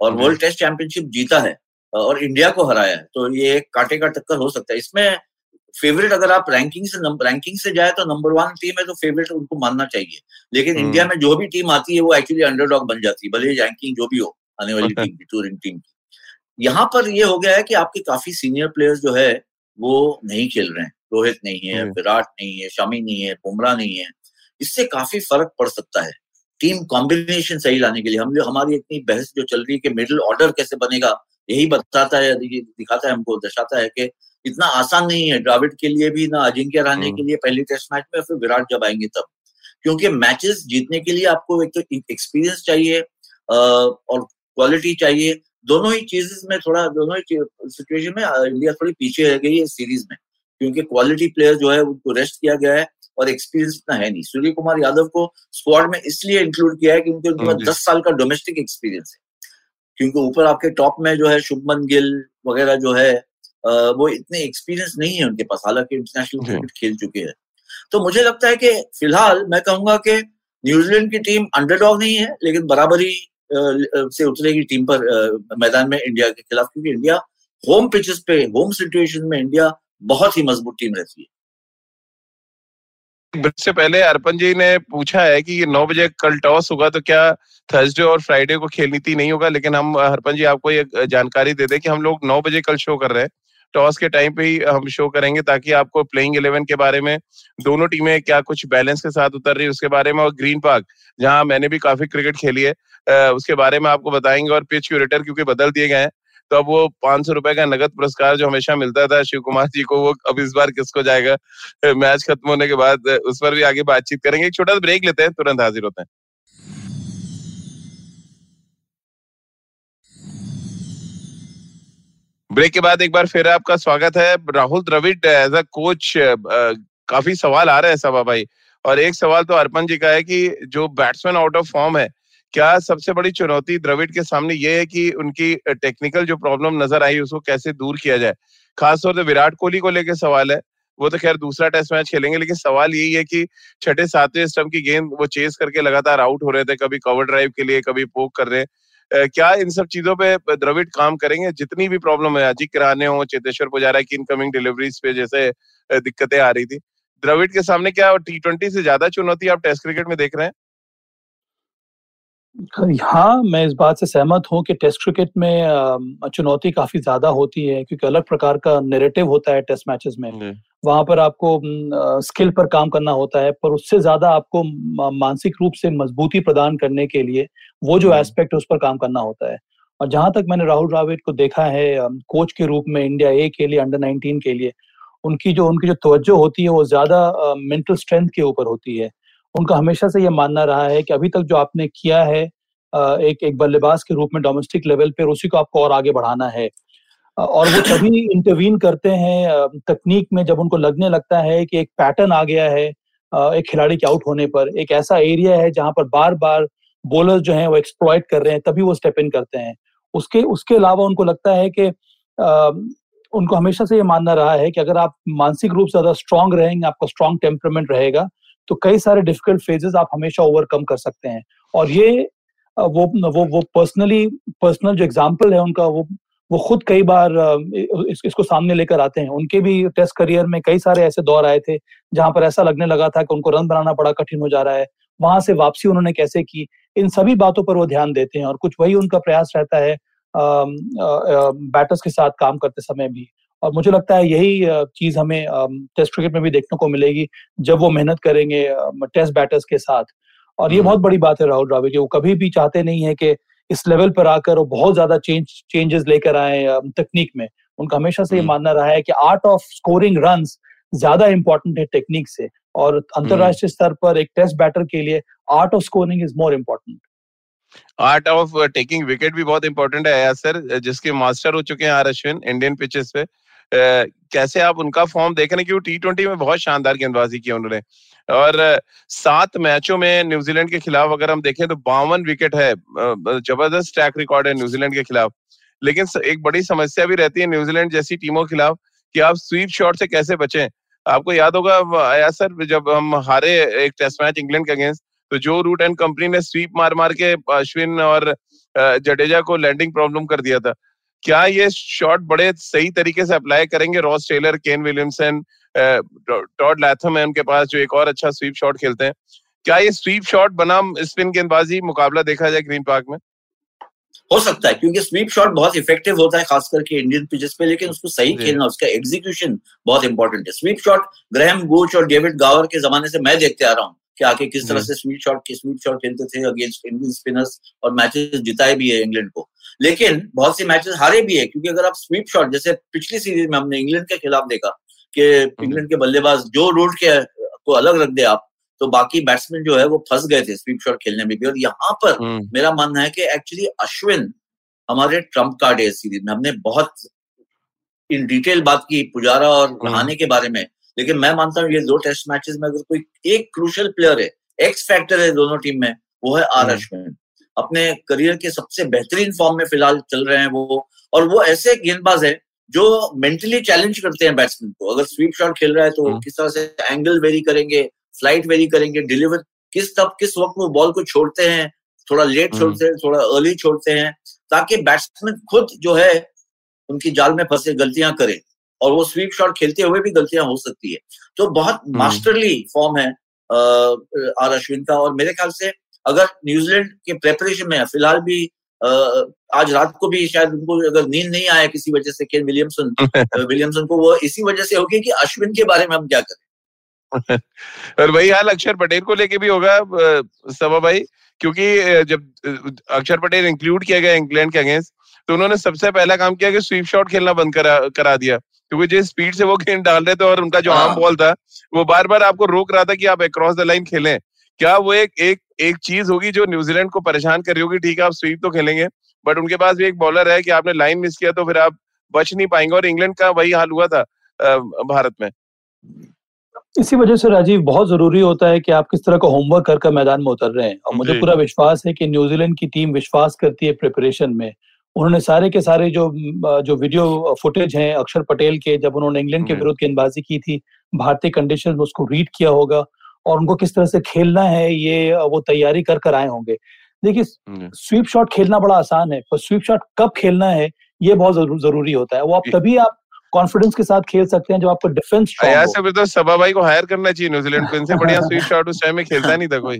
और वर्ल्ड टेस्ट चैंपियनशिप जीता है और इंडिया को हराया है। तो ये एक कांटे का टक्कर हो सकता है। इसमें फेवरेट अगर आप रैंकिंग से रैंकिंग से जाए तो नंबर वन टीम है तो फेवरेट उनको मानना चाहिए। लेकिन इंडिया में जो भी टीम आती है वो एक्चुअली अंडरडॉग बन जाती है भले रैंकिंग जो भी हो आने वाली टीम की टूरिंग टीम की। यहाँ पर ये हो गया है कि आपके काफ़ी सीनियर प्लेयर्स जो है वो नहीं खेल रहे हैं। रोहित नहीं है विराट नहीं है शमी नहीं है बुमराह नहीं है इससे काफ़ी फ़र्क पड़ सकता है। टीम कॉम्बिनेशन सही लाने के लिए हम हमारी इतनी बहस जो चल रही है कि मिडिल ऑर्डर कैसे बनेगा यही बताता है दिखाता है हमको दर्शाता है कि इतना आसान नहीं है द्राविड के लिए भी ना अजिंक्य रहने हम्म। के लिए पहले टेस्ट मैच में फिर विराट जब आएँगे तब। क्योंकि मैचेस जीतने के लिए आपको एक तो एक्सपीरियंस चाहिए और क्वालिटी चाहिए। दोनों ही चीजेस में थोड़ा दोनों ही सिचुएशन में इंडिया थोड़ी पीछे रह गई है सीरीज़ में। क्योंकि क्वालिटी प्लेयर जो है उनको रेस्ट किया गया है और एक्सपीरियंस इतना है नहीं। सूर्य कुमार यादव को स्क्वाड में इसलिए इंक्लूड किया है क्योंकि उनके पास दस साल का डोमेस्टिक एक्सपीरियंस है। क्योंकि ऊपर आपके टॉप में जो है शुभमन गिल वगैरह जो है वो इतने एक्सपीरियंस नहीं है उनके पास हालाँकि इंटरनेशनल क्रिकेट खेल चुके हैं। तो मुझे लगता है कि फ़िलहाल मैं कहूँगा कि न्यूजीलैंड की टीम अंडरडॉग नहीं है लेकिन बराबरी से उतरेगी टीम पर मैदान में इंडिया के खिलाफ। क्योंकि इंडिया होम पिचेस पे होम सिचुएशन में इंडिया बहुत ही मज़बूत टीम रहती है। से पहले अर्पण जी ने पूछा है कि ये नौ बजे कल टॉस होगा तो क्या थर्सडे और फ्राइडे को खेल नीति नहीं होगा, लेकिन हम हरपन जी, आपको ये जानकारी दे दें कि हम लोग नौ बजे कल शो कर रहे हैं। टॉस के टाइम पे ही हम शो करेंगे ताकि आपको प्लेइंग इलेवन के बारे में दोनों टीमें क्या कुछ बैलेंस के साथ उतर रही है उसके बारे में और ग्रीन पार्क जहाँ मैंने भी काफ़ी क्रिकेट खेली है उसके बारे में आपको बताएँगे और पिच क्यूरेटर क्योंकि बदल दिए गए हैं। तो अब वो पाँच सौ रुपए का नगद पुरस्कार जो हमेशा मिलता था शिव कुमार जी को, वो अब इस बार किसको जाएगा? मैच खत्म होने के बाद, उस पर भी आगे बातचीत करेंगे। एक छोटा सा ब्रेक लेते हैं, तुरंत हाजिर होते हैं। ब्रेक के बाद एक बार फिर आपका स्वागत है। Rahul Dravid as a coach काफ़ी सवाल आ रहे हैं सभा भाई। और एक सवाल तो अर्पण जी का है कि जो बैट्समैन आउट ऑफ़ फॉर्म है क्या सबसे बड़ी चुनौती द्रविड के सामने ये है कि उनकी टेक्निकल जो प्रॉब्लम नज़र आई उसको कैसे दूर किया जाए? खासतौर से विराट कोहली को लेकर सवाल है। वो तो खैर दूसरा टेस्ट मैच खेलेंगे, लेकिन सवाल यही है कि छठे, सातवें स्टम्प की गेंद वो चेस करके लगातार आउट हो रहे थे, कभी कवर ड्राइव के लिए, कभी पोक कर रहे क्या इन सब चीज़ों पे द्रविड काम करेंगे? जितनी भी प्रॉब्लम है, अजीत कराने हो, चेतेश्वर पुजारा की इनकमिंग डिलीवरीज पे जैसे दिक्कतें आ रही थी। द्रविड के सामने क्या टी ट्वेंटी से ज़्यादा चुनौती आप टेस्ट क्रिकेट में देख रहे हैं? हाँ मैं इस बात से सहमत हूँ कि टेस्ट क्रिकेट में चुनौती काफ़ी ज़्यादा होती है क्योंकि अलग प्रकार का नेरेटिव होता है टेस्ट मैचेस में। वहाँ पर आपको स्किल पर काम करना होता है पर उससे ज़्यादा आपको मानसिक रूप से मजबूती प्रदान करने के लिए वो जो एस्पेक्ट है उस पर काम करना होता है। और जहाँ तक मैंने राहुल द्राविड को देखा है कोच के रूप में इंडिया ए के लिए अंडर नाइनटीन के लिए उनकी जो उनकी जो तवज्जो होती है वो ज़्यादा मेंटल स्ट्रेंथ के ऊपर होती है। उनका हमेशा से ये मानना रहा है कि अभी तक जो आपने किया है एक एक बल्लेबाज के रूप में डोमेस्टिक लेवल पर उसी को आपको और आगे बढ़ाना है। और वो तभी इंटरवीन करते हैं तकनीक में जब उनको लगने लगता है कि एक पैटर्न आ गया है एक खिलाड़ी के आउट होने पर एक ऐसा एरिया है जहाँ पर बार बार बॉलर जो है वो एक्सप्लॉइट कर रहे हैं तभी वो स्टेप इन करते हैं। उसके उसके अलावा उनको लगता है कि उनको हमेशा से ये मानना रहा है कि अगर आप मानसिक रूप से ज़्यादा स्ट्रांग रहेंगे आपका स्ट्रांग टेम्परमेंट रहेगा तो कई सारे डिफ़िकल्ट फेजेस आप हमेशा ओवरकम कर सकते हैं। और ये वो वो वो पर्सनली पर्सनल जो एग्ज़ाम्पल है उनका वो वो खुद कई बार इस, इसको सामने लेकर आते हैं। उनके भी टेस्ट करियर में कई सारे ऐसे दौर आए थे जहाँ पर ऐसा लगने लगा था कि उनको रन बनाना बड़ा कठिन हो जा रहा है। वहाँ से वापसी उन्होंने कैसे की? इन सभी बातों पर वो ध्यान देते हैं और कुछ वही उनका प्रयास रहता है बैटर्स के साथ काम करते समय भी। और मुझे लगता है यही चीज़ हमें टेस्ट क्रिकेट में भी देखने को मिलेगी जब वो मेहनत करेंगे टेस्ट बैटर्स के साथ और ये हम्म। बहुत बड़ी बात है राहुल द्राविड वो कभी भी चाहते नहीं है कि इस लेवल पर आकर वो बहुत ज़्यादा चेंज चेंजेस लेकर आए तकनीक में उनका हमेशा से ये हम्म। मानना रहा है कि आर्ट ऑफ़ स्कोरिंग रन ज़्यादा इंपॉर्टेंट है टेक्निक से और अंतरराष्ट्रीय हम्म। स्तर पर एक टेस्ट बैटर के लिए art of scoring is more important art of taking wicket भी बहुत इंपॉर्टेंट है सर जिसके मास्टर हो चुके हैं आर अश्विन इंडियन पिचेस पे कैसे आप उनका फॉर्म देख रहे हैं कि टी में बहुत शानदार गेंदबाजी की उन्होंने। और सात मैचों में न्यूजीलैंड के खिलाफ अगर हम देखें तो बावन विकेट है ज़बरदस्त ट्रैक रिकॉर्ड है न्यूजीलैंड के खिलाफ। लेकिन एक बड़ी समस्या भी रहती है न्यूजीलैंड जैसी टीमों के खिलाफ कि आप स्वीप शॉट से कैसे बचें। आपको याद होगा आया सर, जब हम हारे एक टेस्ट मैच इंग्लैंड के अगेंस्ट तो जो रूट एंड कंपनी ने स्वीप मार मार के अश्विन और जडेजा को लैंडिंग प्रॉब्लम कर दिया था। क्या ये शॉट बड़े सही तरीके से अप्लाई करेंगे? Ross Taylor Kane Williamson Tom Latham है उनके पास जो एक और अच्छा स्वीप शॉट खेलते हैं। क्या ये स्वीप शॉट बनाम स्पिन गेंदबाजी मुकाबला देखा जाए ग्रीन पार्क में? हो सकता है क्योंकि स्वीप शॉट बहुत इफ़ेक्टिव होता है खास करके इंडियन पिचेस पे लेकिन उसको सही खेलना उसका एग्जीक्यूशन बहुत इंपॉर्टेंट है। स्वीप शॉट ग्रहम बूच और डेविड गावर के जमाने से मैं देखते आ रहा हूँ। कि आके किस तरह से स्वीप शॉट के स्वीप शॉट खेलते थे अगेंस्ट इंडियन स्पिनर्स और मैचेस जिताए भी है इंग्लैंड को। लेकिन बहुत से मैचेस हारे भी है क्योंकि अगर आप स्वीप शॉट जैसे पिछली सीरीज़ में हमने इंग्लैंड के खिलाफ देखा कि इंग्लैंड के बल्लेबाज जो रूट के को अलग रख दे आप तो बाकी बैट्समैन जो है वो फंस गए थे स्वीप शॉट खेलने में भी। और यहाँ पर हम्म। मेरा मानना है कि एक्चुअली अश्विन हमारे ट्रंप कार्ड है सीरीज़ में। हमने बहुत इन डिटेल बात की पुजारा और हम्म। रहाने के बारे में। लेकिन मैं मानता हूँ ये दो टेस्ट मैचेस में अगर कोई एक क्रूशल प्लेयर है एक्स फैक्टर है दोनों टीम में वो है आर हम्म। अश्विन अपने करियर के सबसे बेहतरीन फॉर्म में फ़िलहाल चल रहे हैं वो और वो ऐसे गेंदबाज है जो मेंटली चैलेंज करते हैं बैट्समैन को अगर स्वीप शॉट खेल रहा है तो किस तरह से एंगल वेरी करेंगे फ़्लाइट वेरी करेंगे डिलीवर किस तब किस वक्त वो बॉल को छोड़ते हैं थोड़ा लेट हम्म। छोड़ते हैं थोड़ा अर्ली छोड़ते हैं ताकि बैट्समैन खुद जो है उनकी जाल में फंसे गलतियाँ करे और वो स्वीप शॉट खेलते हुए भी गलतियाँ हो सकती है। तो बहुत मास्टरली। फॉर्म है आर अश्विन का और मेरे ख्याल से अगर न्यूजीलैंड के प्रेपरेशन में फ़िलहाल भी आज रात को भी शायद उनको अगर नींद नहीं आया किसी वजह से केन विलियमसन विलियमसन को वो इसी वजह से होगी कि अश्विन के बारे में हम क्या करें? और वही हाल अक्षर पटेल को लेके भी होगा सभा भाई क्योंकि जब अक्षर पटेल इंक्लूड किया गया इंग्लैंड के अगेंस्ट तो उन्होंने सबसे पहला काम किया कि स्वीप शॉट खेलना बंद करा करा दिया। क्योंकि जिस स्पीड से वो गेंद डाल रहे थे और उनका जो आम बॉल हाँ। था वो बार बार आपको रोक रहा था कि आप अक्रॉस द लाइन खेलें। क्या वो एक एक एक चीज़ होगी जो न्यूजीलैंड को परेशान कर रही होगी? ठीक है आप स्वीप तो खेलेंगे बट उनके पास भी एक बॉलर है कि आपने लाइन मिस किया तो फिर आप बच नहीं पाएँगे और इंग्लैंड का वही हाल हुआ था भारत में। इसी वजह से राजीव बहुत ज़रूरी होता है कि आप किस तरह का होमवर्क कर मैदान में उतर रहे हैं। और मुझे पूरा विश्वास है कि न्यूजीलैंड की टीम विश्वास करती है प्रिपरेशन में। उन्होंने सारे के सारे जो जो वीडियो फुटेज हैं अक्षर पटेल के जब उन्होंने इंग्लैंड के विरुद्ध गेंदबाजी की थी भारतीय कंडीशन में उसको रीड किया होगा और उनको किस तरह से खेलना है ये वो तैयारी कर कर आए होंगे। देखिए स्वीप शॉट खेलना बड़ा आसान है पर स्वीप शॉट कब खेलना है ये बहुत ज़रूरी होता है। वो आप तभी आप कॉन्फिडेंस के साथ खेल सकते हैं जो आपको डिफेंस ऐसे फिर तो सबा भाई को हायर करना चाहिए न्यूजीलैंड को इनसे बढ़िया स्वीप शॉट उस टाइम में खेलता नहीं था कोई।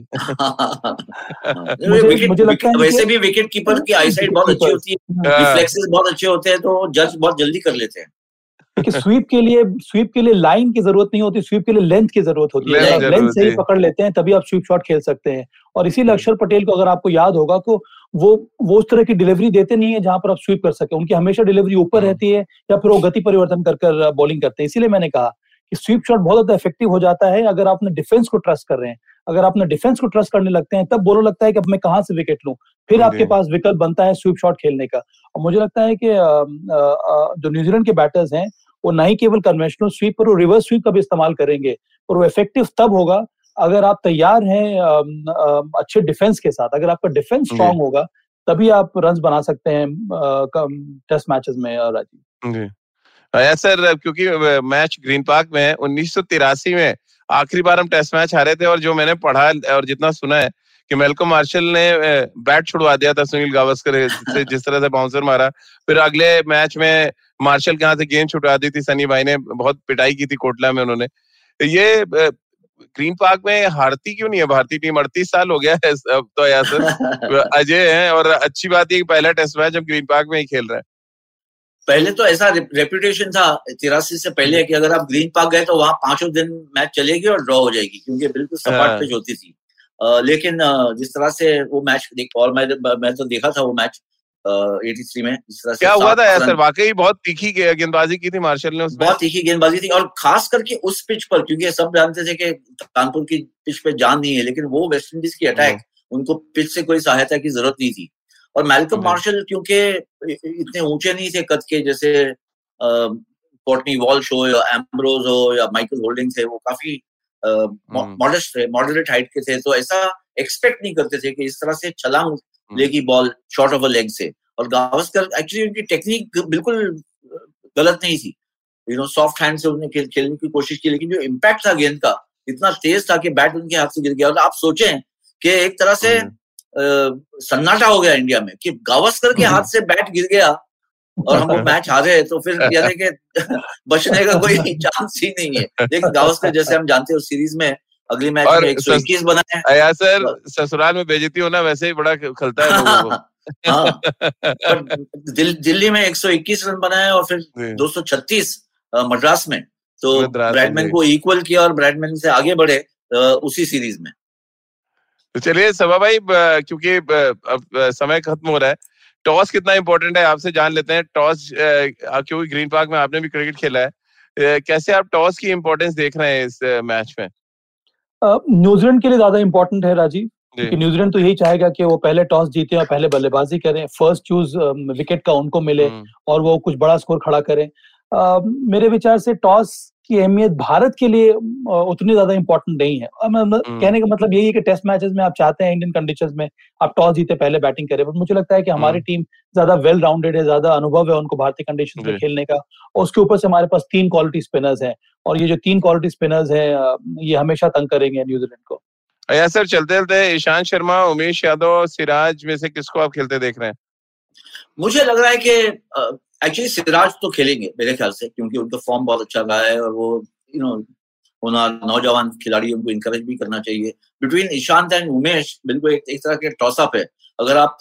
मुझे, मुझे लगता है वैसे भी विकेट कीपर की आईसाइट बहुत अच्छी होती है। रिफ्लेक्सेस हाँ। बहुत अच्छे होते हैं तो जज बहुत जल्दी कर लेते हैं। कि स्वीप के लिए स्वीप के लिए लाइन की ज़रूरत नहीं होती स्वीप के लिए लेंथ की ज़रूरत होती है। लेंथ से ही। पकड़ लेते हैं तभी आप स्वीप शॉट खेल सकते हैं। और इसीलिए अक्षर पटेल को अगर आपको याद होगा को वो वो उस तरह की डिलीवरी देते नहीं है जहाँ पर आप स्वीप कर सके। उनकी हमेशा डिलीवरी ऊपर हाँ। रहती है या फिर वो गति परिवर्तन कर कर बॉलिंग करते हैं। इसीलिए मैंने कहा कि स्वीप शॉट बहुत ज़्यादा इफ़ेक्टिव हो जाता है अगर आप अपने डिफेंस को ट्रस्ट कर रहे हैं। अगर आप अपने डिफेंस को ट्रस्ट करने लगते हैं तब बोलो लगता है कि अब मैं कहाँ से विकेट लूँ? फिर आपके पास विकल्प बनता है स्वीप शॉट खेलने का। और मुझे लगता है कि जो न्यूजीलैंड के बैटर्स हैं वो ना ही केवल कन्वेंशनल स्वीप पर वो रिवर्स स्वीप का भी इस्तेमाल करेंगे। और वो इफ़ेक्टिव तब होगा अगर आप तैयार हैं अच्छे डिफेंस के साथ अगर आपका डिफेंस स्ट्रांग होगा तभी आप रन बना सकते हैं टेस्ट मैचेस में राजीव। सर क्योंकि मैच ग्रीन पार्क में उन्नीस में आखिरी बार हम टेस्ट मैच हारे थे और जो मैंने पढ़ा और जितना सुना है कि मेलको मार्शल ने बैट छुड़वा दिया था सुनील गावस्कर से जिस तरह से बाउंसर मारा। फिर अगले मैच में मार्शल के यहाँ से गेंद छुटवा दी थी सनी भाई ने बहुत पिटाई की थी कोटला में उन्होंने। ये ग्रीन पार्क में हारती क्यों नहीं है? भारतीय टीम अड़तीस साल हो गया है अब तो यासर अजय है और अच्छी बात है पहला टेस्ट मैच हम ग्रीन पार्क में ही खेल रहे हैं। पहले तो ऐसा रेपुटेशन था तिरासी से पहले कि अगर आप ग्रीन पार्क गए तो वहाँ पाँचों दिन मैच चलेगी और ड्रॉ हो जाएगी क्योंकि बिल्कुल सपाट पिच हाँ। होती थी। आ, लेकिन जिस तरह से वो मैच देख और मैं मैं तो देखा था वो मैच। एटी थ्री में जिस तरह से क्या हुआ था यार वाकई बहुत तीखी गेंदबाजी की थी मार्शल ने बहुत तीखी गेंदबाजी थी और खास करके उस पिच पर क्योंकि सब जानते थे कि कानपुर की पिच पे जान नहीं है लेकिन वो वेस्ट इंडीज की अटैक हम्म। उनको पिच से कोई सहायता की ज़रूरत नहीं थी और मेलकम हम्म। मार्शल क्योंकि इतने ऊँचे नहीं थे कद के जैसे कोर्टनी वॉल्श हो या एम्ब्रोज हो या माइकल होल्डिंग थे वो काफ़ी मॉडस्ट थे मॉडरेट हाइट के थे तो ऐसा एक्सपेक्ट नहीं करते थे कि इस तरह से छलांग लेगी ball short of a leg से। और गावस्कर एक्चुअली उनकी टेक्निक बिल्कुल गलत नहीं थी। यू नो सॉफ्ट हैंड से उन्हें खेल, खेलने की कोशिश की लेकिन जो इम्पैक्ट था गेंद का इतना तेज था कि बैट उनके हाथ से गिर गया। और आप सोचें कि एक तरह से सन्नाटा हो गया इंडिया में कि गावस्कर के हाथ से बैट गिर गया और हम वो मैच हारे तो फिर यानी कि बचने का कोई चांस ही नहीं है। लेकिन गावस्कर जैसे हम जानते हैं सीरीज़ में अगली मैच में एक सौ इक्कीस बनाए अया सर ससुराल में बेजती होना वैसे ही बड़ा खलता है लोगों को। हाँ। दिल, दिल्ली में 121 रन बनाए और फिर 236 मद्रास में। तो ब्रैडमैन को इक्वल किया और ब्रैडमैन से आगे बढ़े उसी सीरीज़ में। तो चलिए सभा भाई क्योंकि अब समय खत्म हो रहा है। टॉस कितना इम्पोर्टेंट है आपसे जान लेते हैं। टॉस क्योंकि ग्रीन पार्क में आपने भी क्रिकेट खेला है। कैसे आप टॉस की इम्पोर्टेंस देख रहे हैं इस मैच में? न्यूजीलैंड के लिए ज़्यादा इंपॉर्टेंट है राजीव क्योंकि न्यूजीलैंड तो यही चाहेगा कि वो पहले टॉस जीते और पहले बल्लेबाजी करें फ़र्स्ट चूज़ विकेट का उनको मिले हम्म। और वो कुछ बड़ा स्कोर खड़ा करें मेरे विचार से टॉस की अहमियत भारत के लिए उतनी ज़्यादा इंपॉर्टेंट नहीं है हम्म। कहने का मतलब यही है कि टेस्ट मैचेस में आप चाहते हैं इंडियन कंडीशंस में आप टॉस जीते पहले बैटिंग करें बट मुझे लगता है कि हमारी टीम हम्म। ज़्यादा वेल राउंडेड है ज़्यादा अनुभव है उनको भारतीय कंडीशन में खेलने का और उसके ऊपर से हमारे पास तीन क्वालिटी स्पिनर्स हैं और ये जो तीन क्वालिटी स्पिनर्स हैं ये हमेशा तंग करेंगे न्यूजीलैंड को या सर चलते चलते ईशांत शर्मा उमेश यादव सिराज में से किसको आप खेलते देख रहे हैं मुझे लग रहा है कि एक्चुअली सिराज तो खेलेंगे मेरे ख्याल से क्योंकि उनका फॉर्म बहुत अच्छा रहा है और वो यू नो होना नौजवान खिलाड़ी उनको इंकरेज भी करना चाहिए। बिटवीन ईशांत एंड उमेश बिल्कुल एक, एक तरह के टॉसअप है। अगर आप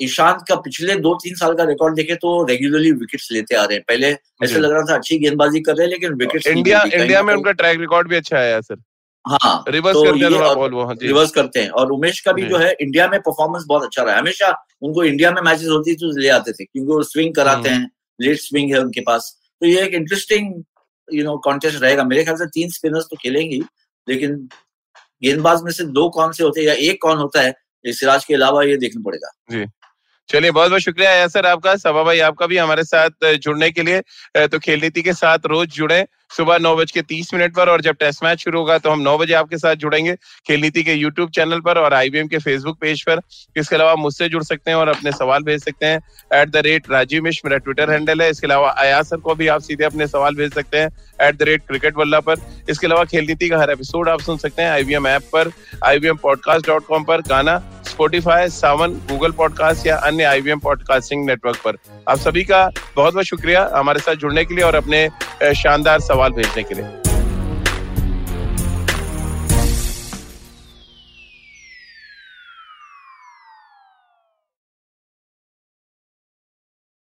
ईशांत का पिछले दो तीन साल का रिकॉर्ड देखे तो रेगुलरली विकेट्स लेते आ रहे हैं। पहले ऐसे लग रहा था अच्छी गेंदबाजी कर रहे हैं लेकिन विकेट्स इंडिया इंडिया में उनका ट्रैक रिकॉर्ड भी अच्छा है सर हाँ रिवर्स तो करते हैं बॉल वो रिवर्स करते हैं। और उमेश का भी जो। है इंडिया में परफॉर्मेंस बहुत अच्छा रहा है। हमेशा उनको इंडिया में मैचेस होती तो ले आते थे क्योंकि वो स्विंग कराते हम्म। हैं। लेट स्विंग है उनके पास। तो ये एक इंटरेस्टिंग यू नो कॉन्टेस्ट रहेगा। मेरे ख्याल से तीन स्पिनर्स तो खेलेंगे लेकिन गेंदबाज में से दो कौन से होते हैं या एक कौन होता है सिराज के अलावा ये देखना पड़ेगा। जी। चलिए, बहुत बहुत शुक्रिया सर आपका, सभा भाई आपका भी हमारे साथ जुड़ने के लिए तो खेल नीति के साथ रोज जुड़े। सुबह नौ बज के तीस मिनट पर और जब टेस्ट मैच शुरू होगा तो हम नौ बजे आपके साथ जुड़ेंगे खेल नीति के यूट्यूब चैनल पर और आईबीएम के फेसबुक पेज पर। इसके अलावा मुझसे जुड़ सकते हैं और अपने सवाल भेज सकते हैं at the rate Rajeev Mishra मेरा ट्विटर हैंडल है। इसके अलावा अया सर को भी आप सीधे अपने सवाल भेज सकते हैं एट द रेट क्रिकेट वल्ला पर। इसके अलावा खेल नीति का हर एपिसोड आप सुन सकते हैं आईवीएम ऐप पर आईवीएम पॉडकास्ट डॉट कॉम पर, गाना स्पोटिफाई सावन गूगल पॉडकास्ट या अन्य आईवीएम पॉडकास्टिंग नेटवर्क पर। आप सभी का बहुत बहुत शुक्रिया हमारे साथ जुड़ने के लिए और अपने शानदार सवाल भेजने के लिए।